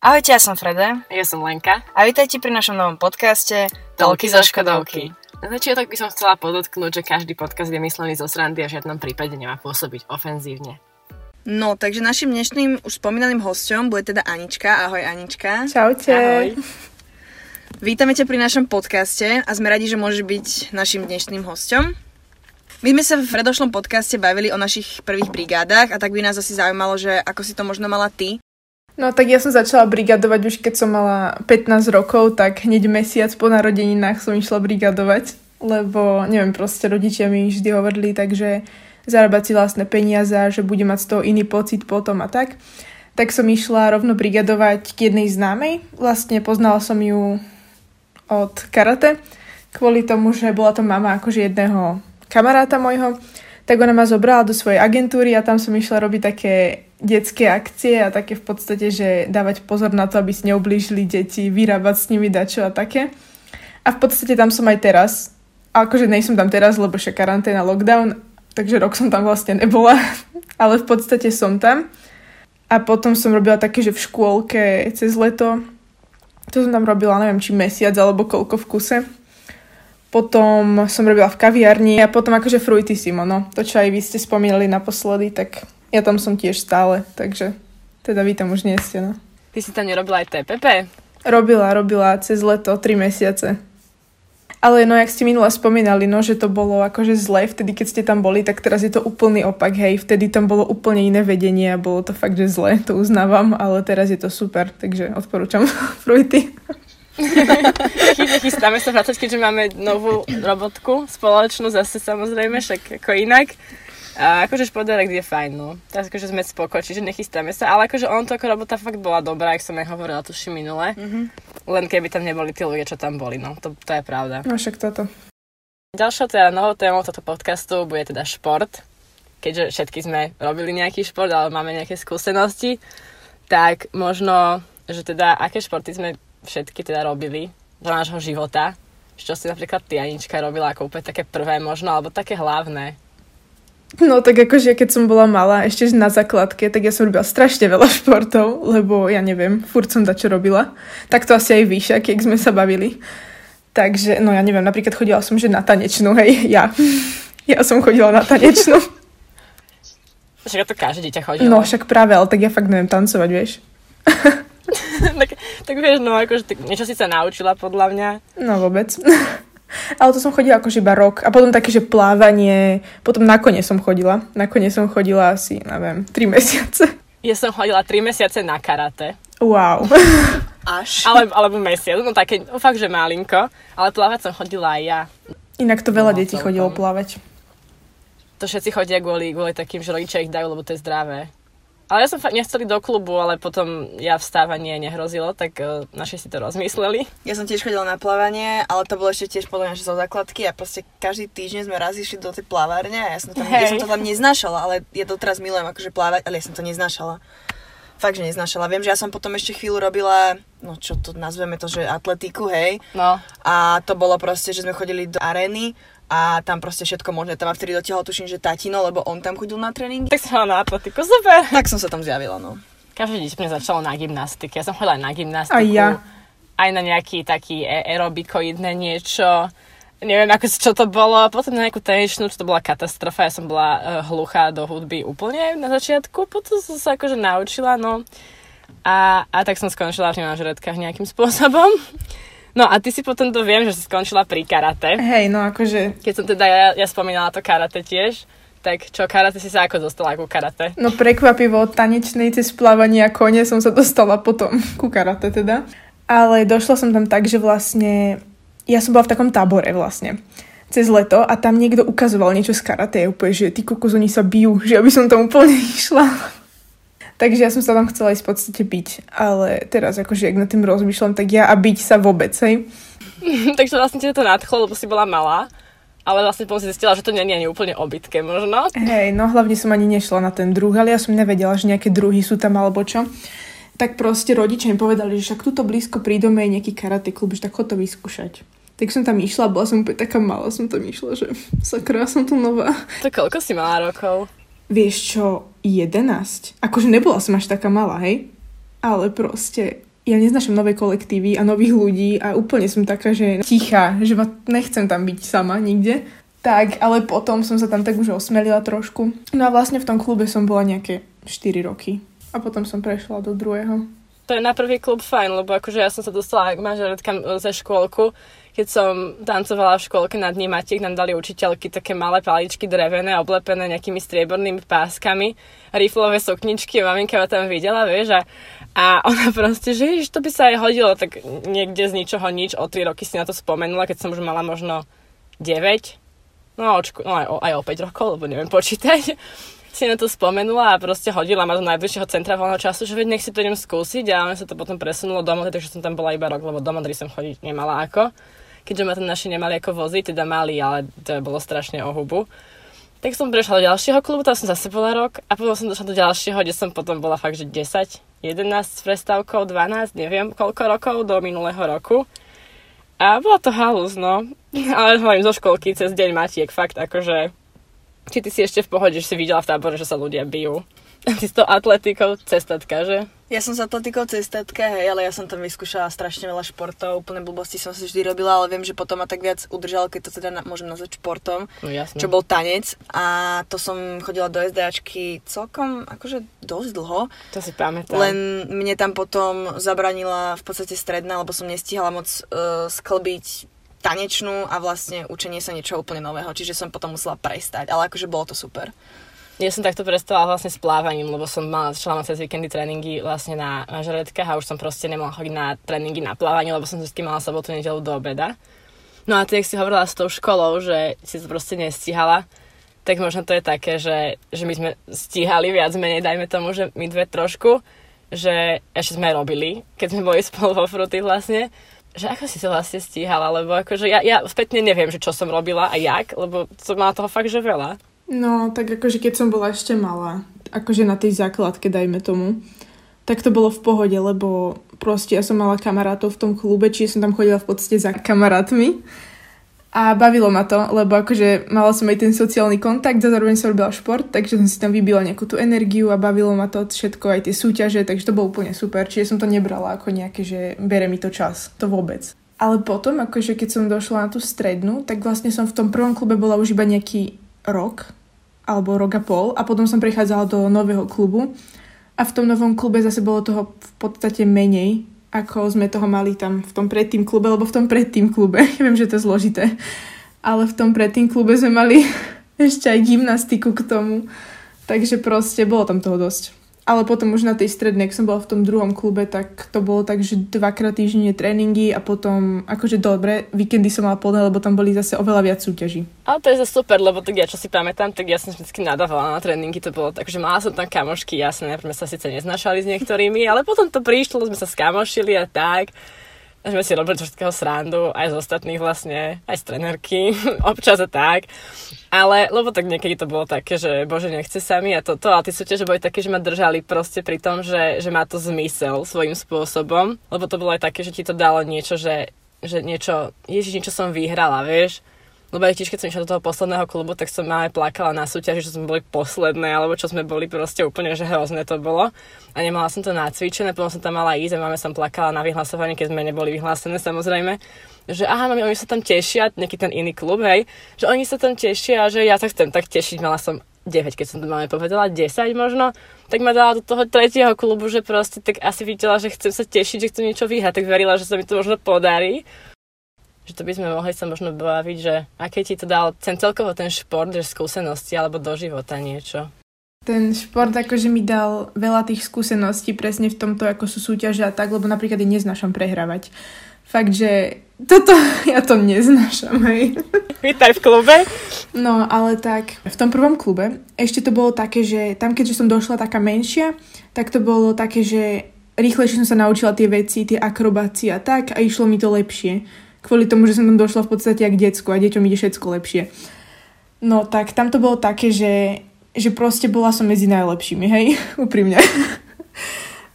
Ahojte, ja som Frede. Ja som Lenka. A vítajte pri našom novom podcaste Tolky zo Škodovky. Na začiatok by som chcela podotknúť, že každý podcast je myslený zo srandy a v žiadnom prípade nemá pôsobiť ofenzívne. No, takže našim dnešným už spomínaným hosťom bude teda Anička. Ahoj Anička. Čaute. Ahoj. Vítame ťa pri našom podcaste a sme radi, že môže byť našim dnešným hosťom. My sme sa v predošlom podcaste bavili o našich prvých brigádach a tak by nás asi zaujímalo, že ako si to možno mala ty. No tak ja som začala brigadovať už keď som mala 15 rokov, tak hneď mesiac po narodeninách som išla brigadovať, lebo neviem, proste rodičia mi vždy hovorili, takže zarábať si vlastné peniaze že bude mať z toho iný pocit potom a tak. Tak som išla rovno brigadovať k jednej známej. Vlastne poznala som ju od karate, kvôli tomu, že bola to mama akože jedného kamaráta môjho, tak ona ma zobrala do svojej agentúry a tam som išla robiť také detské akcie a také v podstate, že dávať pozor na to, aby si neublížili deti, vyrábať s nimi dačo a také. A v podstate tam som aj teraz. A akože nejsem tam teraz, lebo však karanténa, lockdown, takže rok som tam vlastne nebola, ale v podstate som tam. A potom som robila také, že v škôlke cez leto to som tam robila, neviem, či mesiac alebo koľko v kuse. Potom som robila v kaviarni a potom akože Fruitissimo, no. To, čo aj vy ste spomínali naposledy, tak ja tam som tiež stále, takže teda vy tam už nie ste, no. Ty si tam nerobila aj TPP? Robila, robila cez leto, 3 mesiace. Ale no, jak ste minule spomínali, no, že to bolo akože zle vtedy, keď ste tam boli, tak teraz je to úplný opak, hej. Vtedy tam bolo úplne iné vedenie a bolo to fakt, že zle, to uznávam, ale teraz je to super, takže odporúčam fruity. Chystáme sa vrácať, keďže máme novú robotku spoločnú, zase samozrejme, však ako inak. A akože špodarek je fajn, no. Tak akože sme spoko, čiže nechystáme sa. Ale akože on to ako robota fakt bola dobrá, ak som aj hovorila tuším minule. Mm-hmm. Len keby tam neboli tí ľudia, čo tam boli, no. To, to je pravda. No však toto. Ďalšou teda novou témou tohto podcastu bude teda šport. Keďže všetky sme robili nejaký šport, ale máme nejaké skúsenosti, tak možno, že teda aké športy sme všetky teda robili do nášho života. Čo si napríklad ty, Anička, robila ako úplne také prvé možno, alebo také hlavné. No tak akože keď som bola malá, ešte na základke, tak ja som robila strašne veľa športov, lebo ja neviem, furt som čo robila. Tak to asi aj vyššia, keď sme sa bavili. Takže, no ja neviem, napríklad chodila som že na tanečnú, hej, ja. Ja som chodila na tanečnú. Však to každé dieťa chodilo. No však práve, ale tak ja fakt neviem tancovať, vieš. tak, tak vieš, no akože ty, niečo si sa naučila podľa mňa. No vôbec. Ale to som chodila akože iba rok. A potom také, že plávanie. Potom na kone som chodila. Na kone som chodila asi, neviem, 3 mesiace. Ja som chodila 3 mesiace na karate. Wow. Až. Ale, alebo mesiac, no také, no fakt, že malinko. Ale plávať som chodila aj ja. Inak to veľa No, detí chodilo plávať. To všetci chodia kvôli, kvôli takým, že rodičia ich dajú, lebo to je zdravé. Ale ja som fakt nechceli do klubu, ale potom ja vstávanie nehrozilo, tak uh, naši si to rozmysleli. Ja som tiež chodila na plávanie, ale to bolo ešte tiež podľa mňa, že zo základky a proste každý týždeň sme raz išli do tej plávárne a ja som, tam, ja Hej. som to tam neznášala, ale ja doteraz milujem akože plávať, ale ja som to neznášala. Fakt, že neznášala. Viem, že ja som potom ešte chvíľu robila, no čo to nazveme to, že atletiku, hej. No, A to bolo proste, že sme chodili do arény a tam proste všetko možné. Tam ma vtedy dotiahol, tuším, že tatino, lebo on tam chodil na tréningy. tak som mala na atletiku, super. Tak som sa tam zjavila, no. Každé dieťa mne začalo na gymnastike. Ja som chodila aj na gymnastiku. Aj ja. Aj na nejaký taký e- aerobikoidné niečo. Neviem, ako, čo to bolo. Potom na nejakú tanečnú, čo to bola katastrofa. Ja som bola uh, hluchá do hudby úplne na začiatku. Potom som sa akože naučila, no. A, a tak som skončila v manažeretkách nejakým spôsobom. No a ty si potom to viem, že si skončila pri karate. Hej, no akože... Keď som teda ja, ja spomínala to karate tiež, tak čo, karate si sa ako dostala ku karate? No prekvapivo od tanečnej cez plávanie a kone som sa dostala potom ku karate teda. Ale došla som tam tak, že vlastne... Ja som bola v takom tábore vlastne cez leto a tam niekto ukazoval niečo z karate. Úplne, že ty kokos, oni sa bijú, že aby som tam úplne išla. Takže ja som sa tam chcela ísť v podstate byť. Ale teraz akože, ak nad tým rozmýšľam, tak ja a byť sa vôbec, hej. Takže vlastne ťa to nadchlo, lebo si bola malá. Ale vlastne potom si zistila, že to nie je ani úplne obytké možno. Hej, no hlavne som ani nešla na ten druh, ale ja som nevedela, že nejaké druhy sú tam alebo čo. Tak proste rodičia mi povedali, že však tuto blízko pri dome je nejaký karate klub, že tak chod to vyskúšať. Tak som tam išla, bola som úplne taká malá, som tam išla, že sakra, som tu nová. To koľko si mala rokov? Vieš čo, 11? Akože nebola som až taká malá, hej? Ale proste ja neznašam nové kolektívy a nových ľudí a úplne som taká, že tichá, že ma nechcem tam byť sama nikde. Tak, ale potom som sa tam tak už osmelila trošku. No a vlastne v tom klube som bola nejaké 4 roky. A potom som prešla do druhého. To je na prvý klub fajn, lebo akože ja som sa dostala k mažoretkám ze škôlku, keď som tancovala v škôlke na Dni Matiek, nám dali učiteľky také malé paličky drevené, oblepené nejakými striebornými páskami, riflové sukničky maminka ma tam videla, vieš, a, a ona proste, že ježiš, to by sa aj hodilo, tak niekde z ničoho nič, o 3 roky si na to spomenula, keď som už mala možno 9, no, očku, no aj, o, aj o 5 rokov, lebo neviem počítať, si na to spomenula a proste hodila ma do najbližšieho centra voľného času, že veď nech si to idem skúsiť a ono sa to potom presunulo do Modry, takže som tam bola iba rok, lebo do Modry som chodiť nemala ako. Keďže ma tam naši nemali ako voziť, teda mali, ale to bolo strašne o. Tak som prešla do ďalšieho klubu, tam som zase bola rok a potom som došla do ďalšieho, kde som potom bola fakt, že 10, 11 s prestávkou, 12, neviem koľko rokov do minulého roku. A bolo to halus, no. Ale hovorím zo školky cez deň Matiek, fakt akože... Či ty si ešte v pohode, že si videla v tábore, že sa ľudia bijú. Ty s tou atletikou cestatka, že? Ja som s atletikou cestatka, hej, ale ja som tam vyskúšala strašne veľa športov, úplne blbosti som si vždy robila, ale viem, že potom ma tak viac udržalo, keď to teda na, môžem nazvať športom, No jasne. čo bol tanec a to som chodila do SDAčky celkom akože dosť dlho, To si pamätám. len mne tam potom zabranila v podstate stredná, lebo som nestihala moc uh, sklbiť tanečnú a vlastne učenie sa niečo úplne nového, čiže som potom musela prestať, ale akože bolo to super. Ja som takto prestala vlastne s plávaním, lebo som mala, začala mať cez víkendy tréningy vlastne na, na žretkách a už som proste nemohla chodiť na tréningy na plávanie, lebo som vždy mala sobotu, nedelu do obeda. No a ty, si hovorila s tou školou, že si to proste nestihala, tak možno to je také, že, že my sme stíhali viac menej, dajme tomu, že my dve trošku, že ešte sme robili, keď sme boli spolu vo fruty vlastne, že ako si to vlastne stíhala, lebo akože ja, ja spätne neviem, že čo som robila a jak, lebo som mala toho fakt, že veľa. No, tak akože keď som bola ešte malá, akože na tej základke, dajme tomu, tak to bolo v pohode, lebo proste ja som mala kamarátov v tom klube, čiže som tam chodila v podstate za kamarátmi. A bavilo ma to, lebo akože mala som aj ten sociálny kontakt a zároveň som robila šport, takže som si tam vybila nejakú tú energiu a bavilo ma to všetko, aj tie súťaže, takže to bolo úplne super. Čiže som to nebrala ako nejaké, že bere mi to čas, to vôbec. Ale potom, akože keď som došla na tú strednú, tak vlastne som v tom prvom klube bola už iba nejaký rok, alebo rok a pol a potom som prechádzala do nového klubu a v tom novom klube zase bolo toho v podstate menej, ako sme toho mali tam v tom predtým klube, lebo v tom predtým klube, ja viem, že to je zložité, ale v tom predtým klube sme mali ešte aj gymnastiku k tomu, takže proste bolo tam toho dosť. Ale potom už na tej strednej, keď som bola v tom druhom klube, tak to bolo tak, že dvakrát týždenne tréningy a potom, akože dobre, víkendy som mala plné, lebo tam boli zase oveľa viac súťaží. Ale to je zase super, lebo tak ja čo si pamätám, tak ja som vždy nadávala na tréningy, to bolo tak, že mala som tam kamošky, jasné, sme sa síce neznašali s niektorými, ale potom to prišlo, sme sa skamošili a tak. Sme si robili všetkého srandu, aj z ostatných vlastne, aj z trenerky, občas a tak. Ale, lebo tak niekedy to bolo také, že bože, nechce sa mi a toto, ale tí súťaže boli také, že ma držali proste pri tom, že, že má to zmysel svojím spôsobom, lebo to bolo aj také, že ti to dalo niečo, že, že niečo, ježiš, niečo som vyhrala, vieš, lebo aj tiež, keď som išla do toho posledného klubu, tak som máme plakala na súťaži, že sme boli posledné, alebo čo sme boli proste úplne, že hrozné to bolo. A nemala som to nacvičené, potom som tam mala ísť a máme som plakala na vyhlasovanie, keď sme neboli vyhlásené samozrejme. Že aha, mami, oni sa tam tešia, nejaký ten iný klub, hej, že oni sa tam tešia, že ja sa chcem tak tešiť, mala som 9, keď som to máme povedala, 10 možno, tak ma dala do toho tretieho klubu, že proste tak asi videla, že chcem sa tešiť, že chcem niečo vyhrať, tak verila, že sa mi to možno podarí že to by sme mohli sa možno baviť, že aké ti to dal ten celkovo ten šport, že skúsenosti alebo do života niečo. Ten šport akože mi dal veľa tých skúseností presne v tomto, ako sú súťaže a tak, lebo napríklad ja neznášam prehrávať. Fakt, že toto ja to neznášam, hej. Vítaj v klube. No, ale tak v tom prvom klube ešte to bolo také, že tam keďže som došla taká menšia, tak to bolo také, že rýchlejšie som sa naučila tie veci, tie akrobácie a tak a išlo mi to lepšie kvôli tomu, že som tam došla v podstate jak decku a deťom ide všetko lepšie. No tak tam to bolo také, že, že proste bola som medzi najlepšími, hej, úprimne.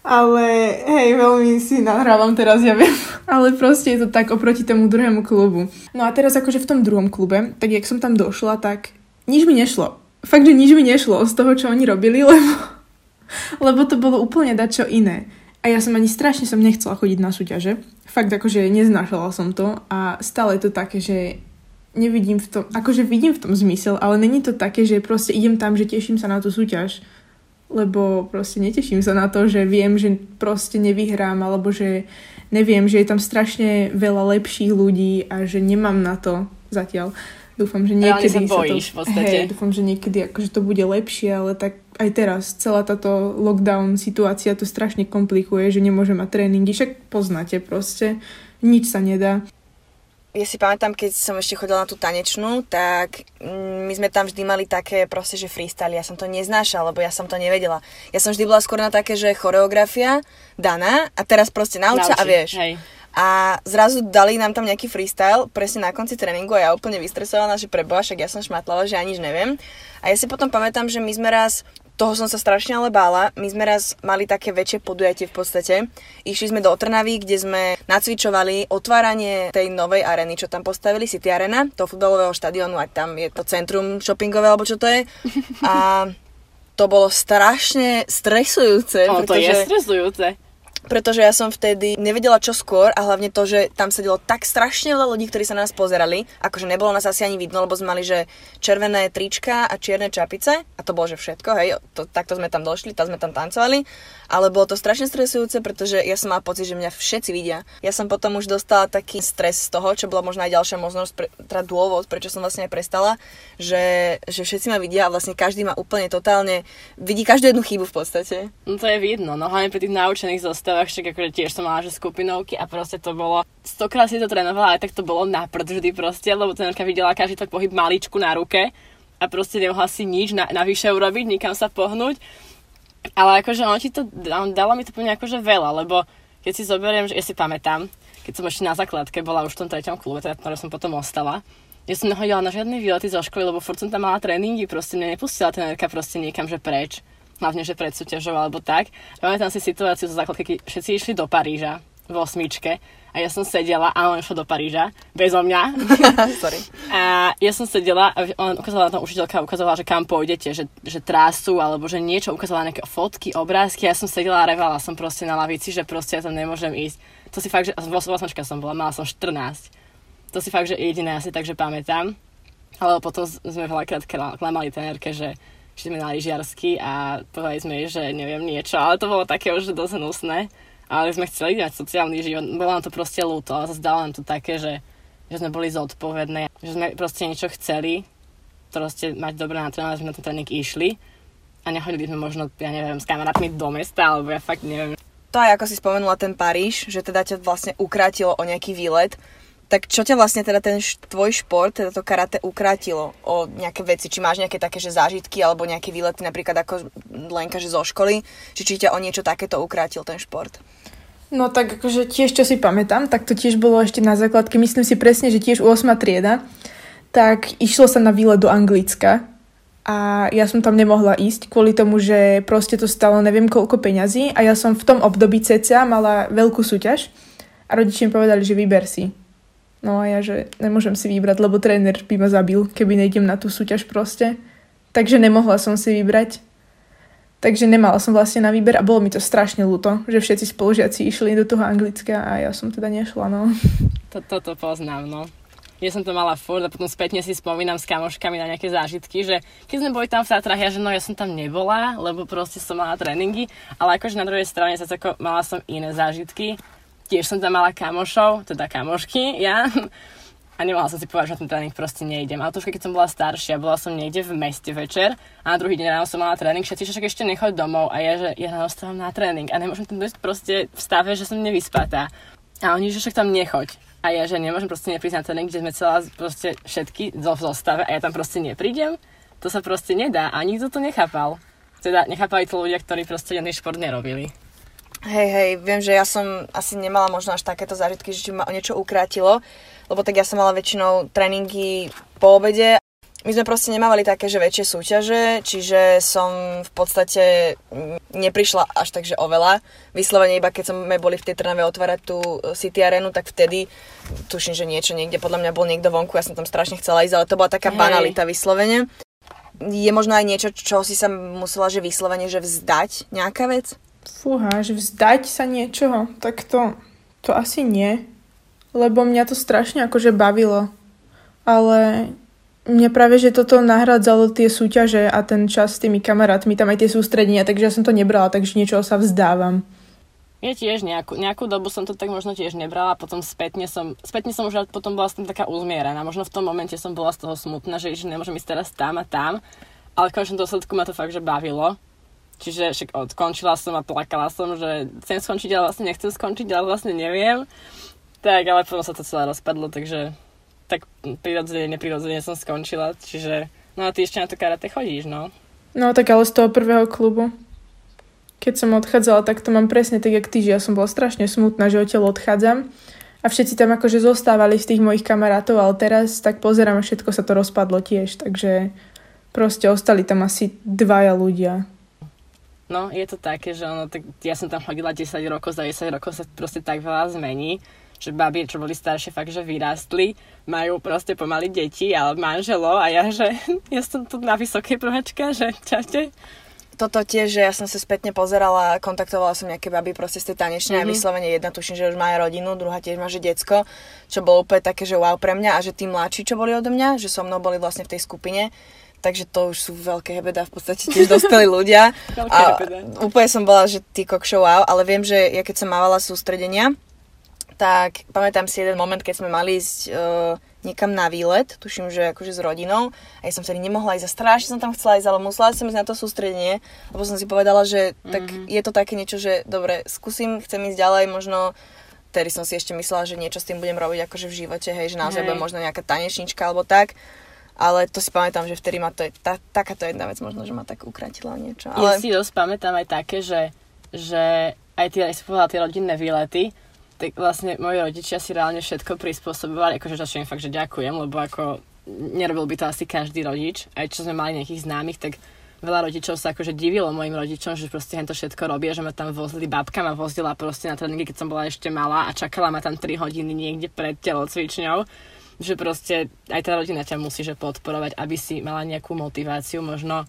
Ale hej, veľmi si nahrávam teraz, ja viem. Ale proste je to tak oproti tomu druhému klubu. No a teraz akože v tom druhom klube, tak jak som tam došla, tak nič mi nešlo. Fakt, že nič mi nešlo z toho, čo oni robili, lebo, lebo to bolo úplne dačo iné. A ja som ani strašne som nechcela chodiť na súťaže. Fakt akože neznášala som to a stále je to také, že nevidím v tom, akože vidím v tom zmysel, ale není to také, že proste idem tam, že teším sa na tú súťaž, lebo proste neteším sa na to, že viem, že proste nevyhrám, alebo že neviem, že je tam strašne veľa lepších ľudí a že nemám na to zatiaľ. Dúfam, že niekedy sa, bojíš, sa to... Hej, dúfam, že niekedy akože to bude lepšie, ale tak aj teraz celá táto lockdown situácia to strašne komplikuje, že nemôžem mať tréningy, však poznáte proste, nič sa nedá ja si pamätám, keď som ešte chodila na tú tanečnú, tak mm, my sme tam vždy mali také proste, že freestyle. Ja som to neznášala, lebo ja som to nevedela. Ja som vždy bola skôr na také, že choreografia daná a teraz proste nauča Nauči, a vieš. Hej. A zrazu dali nám tam nejaký freestyle presne na konci tréningu a ja úplne vystresovaná, že preboha, však ja som šmatlala, že ja nič neviem. A ja si potom pamätám, že my sme raz toho som sa strašne ale bála. My sme raz mali také väčšie podujatie v podstate. Išli sme do Otrnavy, kde sme nacvičovali otváranie tej novej areny, čo tam postavili, City Arena, toho futbalového štadionu, ať tam je to centrum shoppingové, alebo čo to je. A to bolo strašne stresujúce. O, pretože... to je stresujúce pretože ja som vtedy nevedela čo skôr a hlavne to, že tam sedelo tak strašne veľa ľudí, ktorí sa na nás pozerali, akože nebolo nás asi ani vidno, lebo sme mali, že červené trička a čierne čapice a to bolo, že všetko, hej, to, takto sme tam došli, tam sme tam tancovali, ale bolo to strašne stresujúce, pretože ja som mala pocit, že mňa všetci vidia. Ja som potom už dostala taký stres z toho, čo bola možno aj ďalšia možnosť, pre, teda dôvod, prečo som vlastne aj prestala, že, že všetci ma vidia a vlastne každý ma úplne totálne vidí každú jednu chybu v podstate. No to je vidno, no hlavne pri tých naučených zostav školách, však akože tiež som mala že skupinovky a proste to bolo, stokrát si to trénovala, ale tak to bolo na vždy proste, lebo trenérka videla každý tak pohyb maličku na ruke a proste nemohla si nič na, navyše urobiť, nikam sa pohnúť. Ale akože on ti to, dalo mi to úplne akože veľa, lebo keď si zoberiem, že ja si pamätám, keď som ešte na základke bola už v tom treťom klube, teda, ktoré som potom ostala, ja som nehodila na žiadne výlety zo školy, lebo furt som tam mala tréningy, proste mňa nepustila trenérka proste niekam, že preč hlavne, že pred súťažou alebo tak. Pamätám si situáciu zo základky, keď všetci išli do Paríža v osmičke a ja som sedela a on išiel do Paríža, bezo mňa. Sorry. A ja som sedela a on ukazovala tam učiteľka, ukazovala, že kam pôjdete, že, že trásu alebo že niečo, ukazovala nejaké fotky, obrázky a ja som sedela a revala som proste na lavici, že proste ja tam nemôžem ísť. To si fakt, že v osmička som bola, mala som 14. To si fakt, že jediné asi takže pamätám. Ale potom sme veľakrát klamali trenérke, že že sme na lyžiarsky a povedali sme jej, že neviem niečo, ale to bolo také už dosť hnusné. Ale sme chceli mať sociálny život, bolo nám to proste ľúto, ale zase dalo nám to také, že, že sme boli zodpovedné, že sme proste niečo chceli, proste mať dobré na tréning, sme na ten tréning išli a nechodili sme možno, ja neviem, s kamarátmi do mesta, alebo ja fakt neviem. To aj ako si spomenula ten Paríž, že teda ťa vlastne ukrátilo o nejaký výlet, tak čo ťa vlastne teda ten š- tvoj šport, teda to karate ukrátilo o nejaké veci? Či máš nejaké také, že zážitky alebo nejaké výlety napríklad ako Lenka, že zo školy? Či či ťa o niečo takéto ukrátil ten šport? No tak akože tiež, čo si pamätám, tak to tiež bolo ešte na základke. Myslím si presne, že tiež 8. trieda, tak išlo sa na výlet do Anglicka a ja som tam nemohla ísť kvôli tomu, že proste to stalo neviem koľko peňazí a ja som v tom období ceca mala veľkú súťaž a rodičia mi povedali, že vyber si No a ja, že nemôžem si vybrať, lebo tréner by ma zabil, keby nejdem na tú súťaž proste. Takže nemohla som si vybrať. Takže nemala som vlastne na výber a bolo mi to strašne ľúto, že všetci spolužiaci išli do toho Anglicka a ja som teda nešla, no. Toto to poznám, no. Ja som to mala furt a potom spätne si spomínam s kamoškami na nejaké zážitky, že keď sme boli tam v Tatrach, ja že no ja som tam nebola, lebo proste som mala tréningy, ale akože na druhej strane sa mala som iné zážitky tiež som tam mala kamošov, teda kamošky, ja. A nemala som si povedať, že na ten tréning proste nejdem. Ale to už keď som bola staršia, bola som niekde v meste večer a na druhý deň ráno som mala tréning, všetci však ešte nechoď domov a ja, že ja ráno stávam na tréning a nemôžem tam dojsť proste v stave, že som nevyspatá. A oni, že však tam nechoď. A ja, že nemôžem proste neprísť na tréning, kde sme celá proste všetky v zostave a ja tam proste neprídem. To sa proste nedá a nikto to nechápal. Teda nechápali to ľudia, ktorí proste žiadny šport nerobili. Hej, hej, viem, že ja som asi nemala možno až takéto zážitky, že ma o niečo ukrátilo, lebo tak ja som mala väčšinou tréningy po obede. My sme proste nemávali také, že väčšie súťaže, čiže som v podstate neprišla až tak, že oveľa. Vyslovene iba keď sme boli v tej Trnave otvárať tú City Arenu, tak vtedy tuším, že niečo niekde, podľa mňa bol niekto vonku, ja som tam strašne chcela ísť, ale to bola taká Hej. banalita vyslovene. Je možno aj niečo, čo si sa musela, že vyslovene, že vzdať nejaká vec? Fúha, že vzdať sa niečoho, tak to, to asi nie. Lebo mňa to strašne akože bavilo. Ale mne práve, že toto nahradzalo tie súťaže a ten čas s tými kamarátmi, tam aj tie sústredenia, takže ja som to nebrala, takže niečoho sa vzdávam. Ja tiež nejakú, nejakú dobu som to tak možno tiež nebrala, potom spätne som, spätne som už potom bola s tým taká uzmieraná. Možno v tom momente som bola z toho smutná, že, že nemôžem ísť teraz tam a tam, ale v končnom dôsledku ma to fakt, že bavilo. Čiže však odkončila som a plakala som, že chcem skončiť, ale vlastne nechcem skončiť, ale vlastne neviem. Tak, ale potom sa to celé rozpadlo, takže tak prirodzene, neprirodzene som skončila, čiže no a ty ešte na to karate chodíš, no. No tak ale z toho prvého klubu. Keď som odchádzala, tak to mám presne tak, jak ty, že ja som bola strašne smutná, že odtiaľ odchádzam. A všetci tam akože zostávali z tých mojich kamarátov, ale teraz tak pozerám a všetko sa to rozpadlo tiež, takže proste ostali tam asi dvaja ľudia. No, je to také, že ono, tak ja som tam chodila 10 rokov, za 10 rokov sa proste tak veľa zmení že babi, čo boli staršie, fakt, že vyrástli, majú proste pomaly deti, ale manželo a ja, že ja som tu na vysokej prváčka, že čaute. Toto tiež, že ja som sa spätne pozerala, kontaktovala som nejaké baby proste z tej tanečnej mm-hmm. a vyslovene jedna tuším, že už má rodinu, druhá tiež má že decko, čo bolo úplne také, že wow pre mňa a že tí mladší, čo boli odo mňa, že so mnou boli vlastne v tej skupine, takže to už sú veľké hebeda, v podstate tiež dospelí ľudia. a úplne som bola, že ty kokšo wow, ale viem, že ja keď som mávala sústredenia, tak pamätám si jeden moment, keď sme mali ísť uh, niekam na výlet, tuším, že akože s rodinou, a ja som sa nemohla ísť a strašne som tam chcela ísť, ale musela som ísť na to sústredenie, lebo som si povedala, že tak mm-hmm. je to také niečo, že dobre, skúsim, chcem ísť ďalej, možno vtedy som si ešte myslela, že niečo s tým budem robiť akože v živote, hej, že naozaj bude možno nejaká tanečnička alebo tak, ale to si pamätám, že vtedy ma to je, tá, takáto jedna vec možno, že ma tak ukratila niečo. Ale... Ja si dosť pamätám aj také, že, že aj tie, si povedala, tie rodinné výlety, tak vlastne moji rodičia si reálne všetko prispôsobovali, akože za čo im fakt, že ďakujem, lebo ako nerobil by to asi každý rodič, aj čo sme mali nejakých známych, tak veľa rodičov sa akože divilo mojim rodičom, že proste to všetko robia, že ma tam vozili, babka ma vozila proste na tréningy, keď som bola ešte malá a čakala ma tam 3 hodiny niekde pred telocvičňou, že proste aj tá rodina ťa musí že podporovať, aby si mala nejakú motiváciu, možno,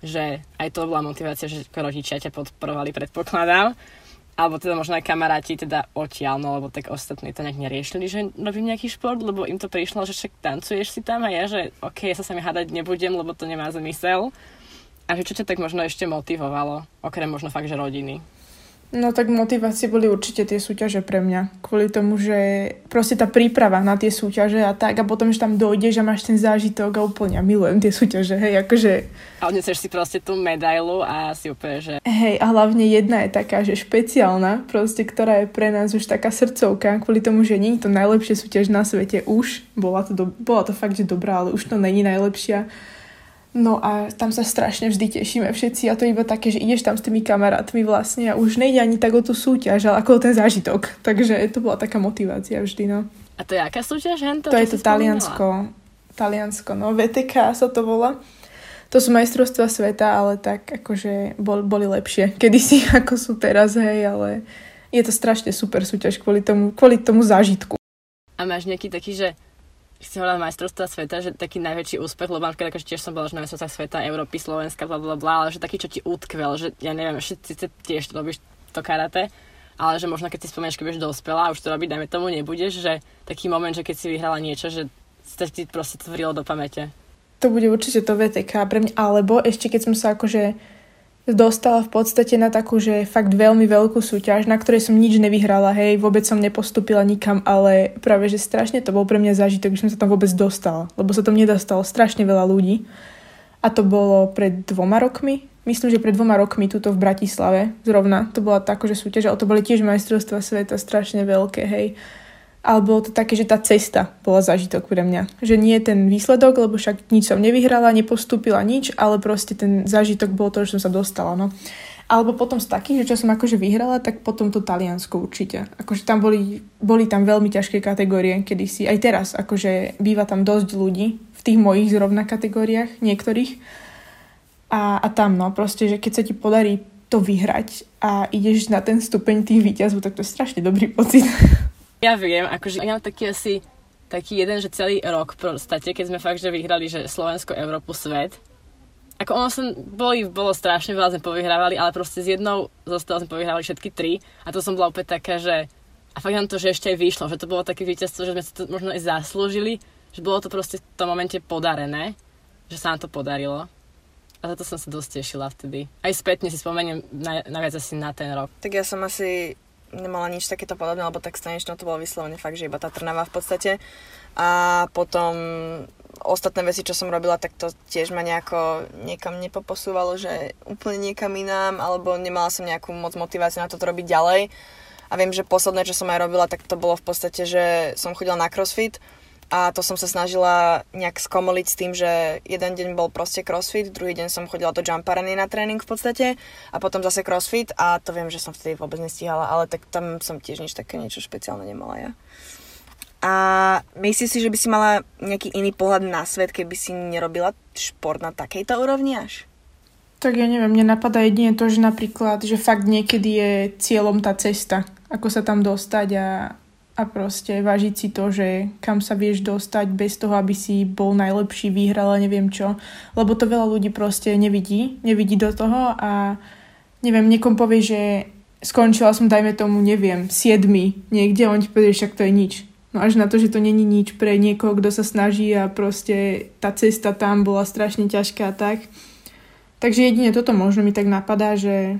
že aj to bola motivácia, že rodičia ťa podporovali, predpokladám alebo teda možno aj kamaráti teda odtiaľ, no lebo tak ostatní to nejak neriešili, že robím nejaký šport, lebo im to prišlo, že však tancuješ si tam a ja, že ok, ja sa sa mi hádať nebudem, lebo to nemá zmysel. A že čo ťa tak možno ešte motivovalo, okrem možno fakt, že rodiny? No tak motivácie boli určite tie súťaže pre mňa. Kvôli tomu, že proste tá príprava na tie súťaže a tak a potom, že tam dojdeš a máš ten zážitok a úplne ja milujem tie súťaže, hej, akože... A odneseš si proste tú medailu a si úplne, že... Hej, a hlavne jedna je taká, že špeciálna, proste, ktorá je pre nás už taká srdcovka, kvôli tomu, že nie je to najlepšia súťaž na svete už, bola to, do, bola to fakt, že dobrá, ale už to není najlepšia No a tam sa strašne vždy tešíme všetci a to iba také, že ideš tam s tými kamarátmi vlastne a už nejde ani tak o tú súťaž, ale ako o ten zážitok. Takže to bola taká motivácia vždy, no. A to je aká súťaž? Hento, to je to Taliansko. Taliansko, no. VTK sa to volá. To sú majstrovstvá sveta, ale tak akože bol, boli lepšie kedysi, ako sú teraz, hej, ale je to strašne super súťaž kvôli tomu, kvôli tomu zážitku. A máš nejaký taký, že si hovorila majstrovstva sveta, že taký najväčší úspech, lebo napríklad akože tiež som bola že na sveta, Európy, Slovenska, bla, bla, bla, ale že taký, čo ti utkvel, že ja neviem, všetci tiež robíš to karate, ale že možno keď si spomenieš, keď budeš dospelá a už to robiť, dajme tomu, nebudeš, že taký moment, že keď si vyhrala niečo, že sa ti proste to vrilo do pamäte. To bude určite to VTK pre mňa, alebo ešte keď som sa akože dostala v podstate na takú, že fakt veľmi veľkú súťaž, na ktorej som nič nevyhrala, hej, vôbec som nepostupila nikam, ale práve, že strašne to bol pre mňa zážitok, že som sa tam vôbec dostala, lebo sa tam nedostalo strašne veľa ľudí. A to bolo pred dvoma rokmi, myslím, že pred dvoma rokmi tuto v Bratislave, zrovna, to bola tá akože súťaž, ale to boli tiež majstrovstvá sveta, strašne veľké, hej ale bolo to také, že tá cesta bola zážitok pre mňa. Že nie ten výsledok, lebo však nič som nevyhrala, nepostúpila nič, ale proste ten zážitok bol to, že som sa dostala. No. Alebo potom z takých, že čo som akože vyhrala, tak potom to Taliansko určite. Akože tam boli, boli tam veľmi ťažké kategórie kedysi. Aj teraz, akože býva tam dosť ľudí v tých mojich zrovna kategóriách, niektorých. A, a tam, no, proste, že keď sa ti podarí to vyhrať a ideš na ten stupeň tých výťazov, tak to je strašne dobrý pocit. Ja viem, akože ja mám taký asi taký jeden, že celý rok v podstate, keď sme fakt, že vyhrali, že Slovensko, Európu, svet. ako ono som, boli, bolo strašne veľa, sme povyhrávali, ale proste s jednou zostal sme povyhrávali všetky tri a to som bola opäť taká, že a fakt nám to, že ešte aj vyšlo, že to bolo také víťazstvo, že sme si to možno aj zaslúžili, že bolo to proste v tom momente podarené, že sa nám to podarilo. A za to som sa dosť tešila vtedy. Aj spätne si spomeniem na, naviac asi na ten rok. Tak ja som asi nemala nič takéto podobné, lebo tak stanečno to bolo vyslovene fakt, že iba tá Trnava v podstate. A potom ostatné veci, čo som robila, tak to tiež ma nejako niekam nepoposúvalo, že úplne niekam inám, alebo nemala som nejakú moc motiváciu na to robiť ďalej. A viem, že posledné, čo som aj robila, tak to bolo v podstate, že som chodila na crossfit a to som sa snažila nejak skomoliť s tým, že jeden deň bol proste crossfit, druhý deň som chodila do jump areny na tréning v podstate a potom zase crossfit a to viem, že som vtedy vôbec nestíhala, ale tak tam som tiež nič také niečo špeciálne nemala ja. A myslíš si, že by si mala nejaký iný pohľad na svet, keby si nerobila šport na takejto úrovni až? Tak ja neviem, mne napadá jedine to, že napríklad, že fakt niekedy je cieľom tá cesta, ako sa tam dostať a, a proste vážiť si to, že kam sa vieš dostať bez toho, aby si bol najlepší, vyhral a neviem čo. Lebo to veľa ľudí proste nevidí, nevidí do toho a neviem, niekom povie, že skončila som, dajme tomu, neviem, siedmi niekde on ti povie, však to je nič No až na to, že to není nič pre niekoho, kto sa snaží a proste tá cesta tam bola strašne ťažká a tak. Takže jedine toto možno mi tak napadá, že,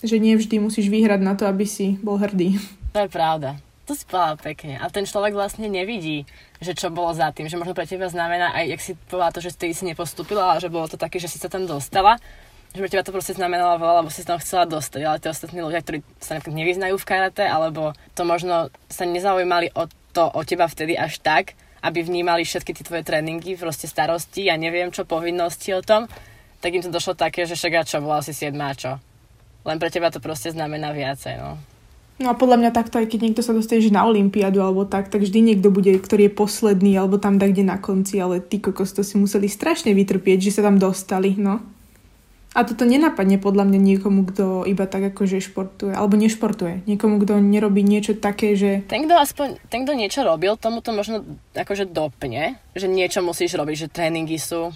že nie vždy musíš vyhrať na to, aby si bol hrdý. To je pravda. To si povedala pekne. A ten človek vlastne nevidí, že čo bolo za tým. Že možno pre teba znamená, aj jak si povedala to, že ty si nepostúpila, ale že bolo to také, že si sa tam dostala. Že pre teba to proste znamenalo veľa, lebo si tam chcela dostať. Ale tí ostatní ľudia, ktorí sa napríklad nevyznajú v karate, alebo to možno sa nezaujímali o to o teba vtedy až tak, aby vnímali všetky tie tvoje tréningy, proste starosti, ja neviem čo, povinnosti o tom, tak im to došlo také, že však čo, bola si siedma čo. Len pre teba to proste znamená viacej, no. No a podľa mňa takto, aj keď niekto sa dostane na Olympiádu alebo tak, tak vždy niekto bude, ktorý je posledný alebo tam tak, kde na konci, ale ty kokos to si museli strašne vytrpieť, že sa tam dostali, no. A toto nenapadne podľa mňa niekomu, kto iba tak akože športuje, alebo nešportuje. Niekomu, kto nerobí niečo také, že... Ten, kto aspoň, ten, kto niečo robil, tomu to možno akože dopne, že niečo musíš robiť, že tréningy sú.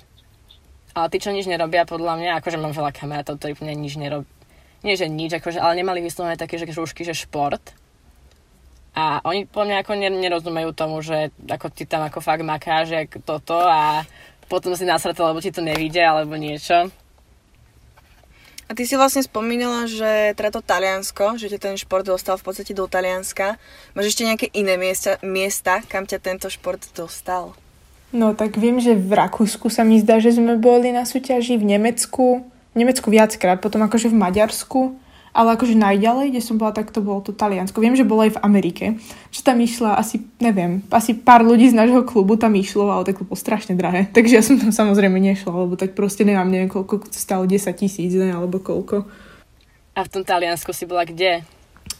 Ale tí, čo nič nerobia, podľa mňa, akože mám veľa kamarátov, ktorí nič nerobí. Nie, že nič, akože, ale nemali vyslovené také, že žúšky, že šport. A oni podľa mňa ako nerozumejú tomu, že ako ty tam ako fakt makáš, jak toto a potom si nasrate, lebo ti to nevíde, alebo niečo. A ty si vlastne spomínala, že teda to Taliansko, že ťa ten šport dostal v podstate do Talianska. Máš ešte nejaké iné miesta, miesta, kam ťa tento šport dostal? No tak viem, že v Rakúsku sa mi zdá, že sme boli na súťaži, v Nemecku, Nemecku viackrát, potom akože v Maďarsku ale akože najďalej, kde som bola, tak to bolo to Taliansko. Viem, že bolo aj v Amerike, že tam išla asi, neviem, asi pár ľudí z nášho klubu tam išlo, ale tak to bolo strašne drahé. Takže ja som tam samozrejme nešla, lebo tak proste nemám, neviem, koľko to stalo, 10 tisíc, ne, alebo koľko. A v tom Taliansku si bola kde?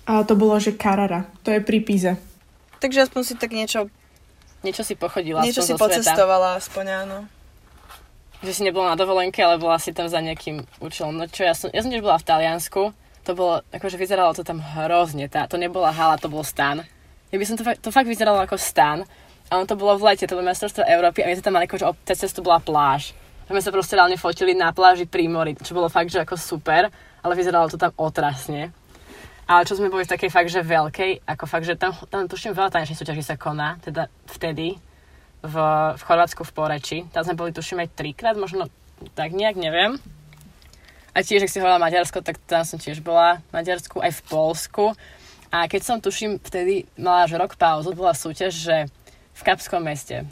A to bolo, že Carrara, to je pri Pize. Takže aspoň si tak niečo... Niečo si pochodila Niečo si pocestovala, aspoň áno. Že si nebola na dovolenke, ale bola si tam za nejakým účelom. No čo, ja som, ja som tiež bola v Taliansku to bolo, akože vyzeralo to tam hrozne, tá, to nebola hala, to bol stan. Ja by som to, to fakt vyzeralo ako stan, a on to bolo v lete, to bolo mestrovstvo Európy a my sme tam mali akože cez cestu bola pláž. A my sa proste reálne fotili na pláži pri mori, čo bolo fakt, že ako super, ale vyzeralo to tam otrasne. Ale čo sme boli v takej fakt, že veľkej, ako fakt, že tam, tam tuším veľa tanečných súťaží sa koná, teda vtedy v, v Chorvátsku v Poreči. Tam sme boli tuším aj trikrát, možno tak nejak, neviem. A tiež, ak si hovorila Maďarsko, tak tam som tiež bola v Maďarsku, aj v Polsku. A keď som, tuším, vtedy mala až rok pauzu, bola súťaž, že v Kapskom meste.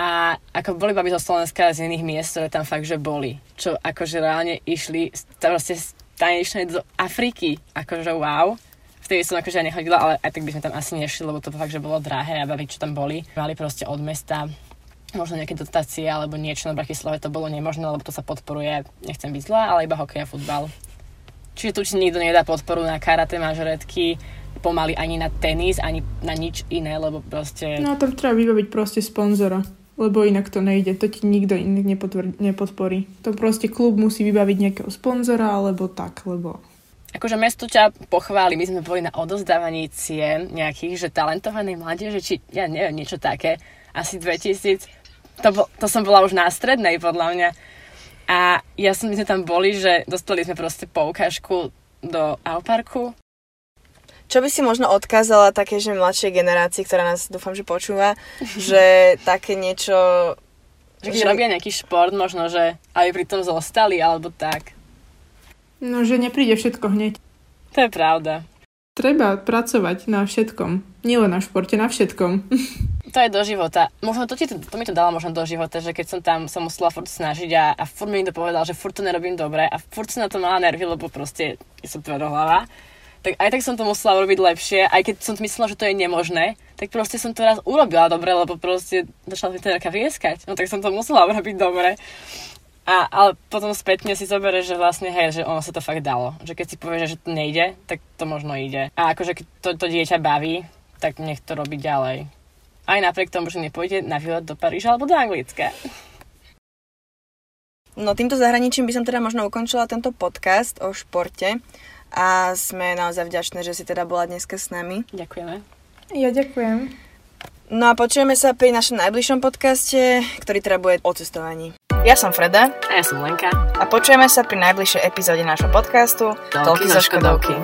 A ako boli babi zo Slovenska z iných miest, ktoré tam fakt, že boli. Čo akože reálne išli, proste išli do Afriky. Akože wow. Vtedy som akože nechodila, ale aj tak by sme tam asi nešli, lebo to fakt, že bolo drahé a babi, čo tam boli. Mali proste od mesta možno nejaké dotácie alebo niečo na Bratislave to bolo nemožné, lebo to sa podporuje, nechcem byť zlá, ale iba hokej a futbal. Čiže tu nikto nedá podporu na karate, mažoretky, pomaly ani na tenis, ani na nič iné, lebo proste... No tam treba vybaviť proste sponzora, lebo inak to nejde, to ti nikto iný nepodporí. To proste klub musí vybaviť nejakého sponzora, alebo tak, lebo... Akože mesto ťa pochváli, my sme boli na odozdávaní cien nejakých, že talentovanej mládeže, či ja neviem, niečo také, asi 2000 to, bol, to som bola už na strednej, podľa mňa. A ja som, my sme tam boli, že dostali sme proste poukážku do Auparku. Čo by si možno odkázala také, že mladšej generácii, ktorá nás dúfam, že počúva, že také niečo... Že keď robia nejaký šport, možno, že aby pri tom zostali, alebo tak. No, že nepríde všetko hneď. To je pravda. Treba pracovať na všetkom. Nielen na športe, na všetkom. To je do života. Možno to, ti, to, to mi to dalo možno do života, že keď som tam sa musela furt snažiť a, a furt mi niekto povedal, že furt to nerobím dobre a furt som na to mala nervy, lebo proste som tvrdohlava. Tak aj tak som to musela urobiť lepšie, aj keď som myslela, že to je nemožné, tak proste som to raz urobila dobre, lebo proste začala mi ten vrieskať. No tak som to musela urobiť dobre. A, ale potom spätne si zoberieš, že vlastne hej, že ono sa to fakt dalo. Že keď si povieš, že to nejde, tak to možno ide. A akože keď to, to dieťa baví, tak nech to robí ďalej. Aj napriek tomu, že nepôjde na výlet do Paríža alebo do Anglicka. No týmto zahraničím by som teda možno ukončila tento podcast o športe a sme naozaj vďačné, že si teda bola dneska s nami. Ďakujeme. Ja ďakujem. No a počujeme sa pri našom najbližšom podcaste, ktorý teda bude o cestovaní. Ja som Freda. A ja som Lenka. A počujeme sa pri najbližšej epizóde nášho podcastu Toľky zo Škodovky.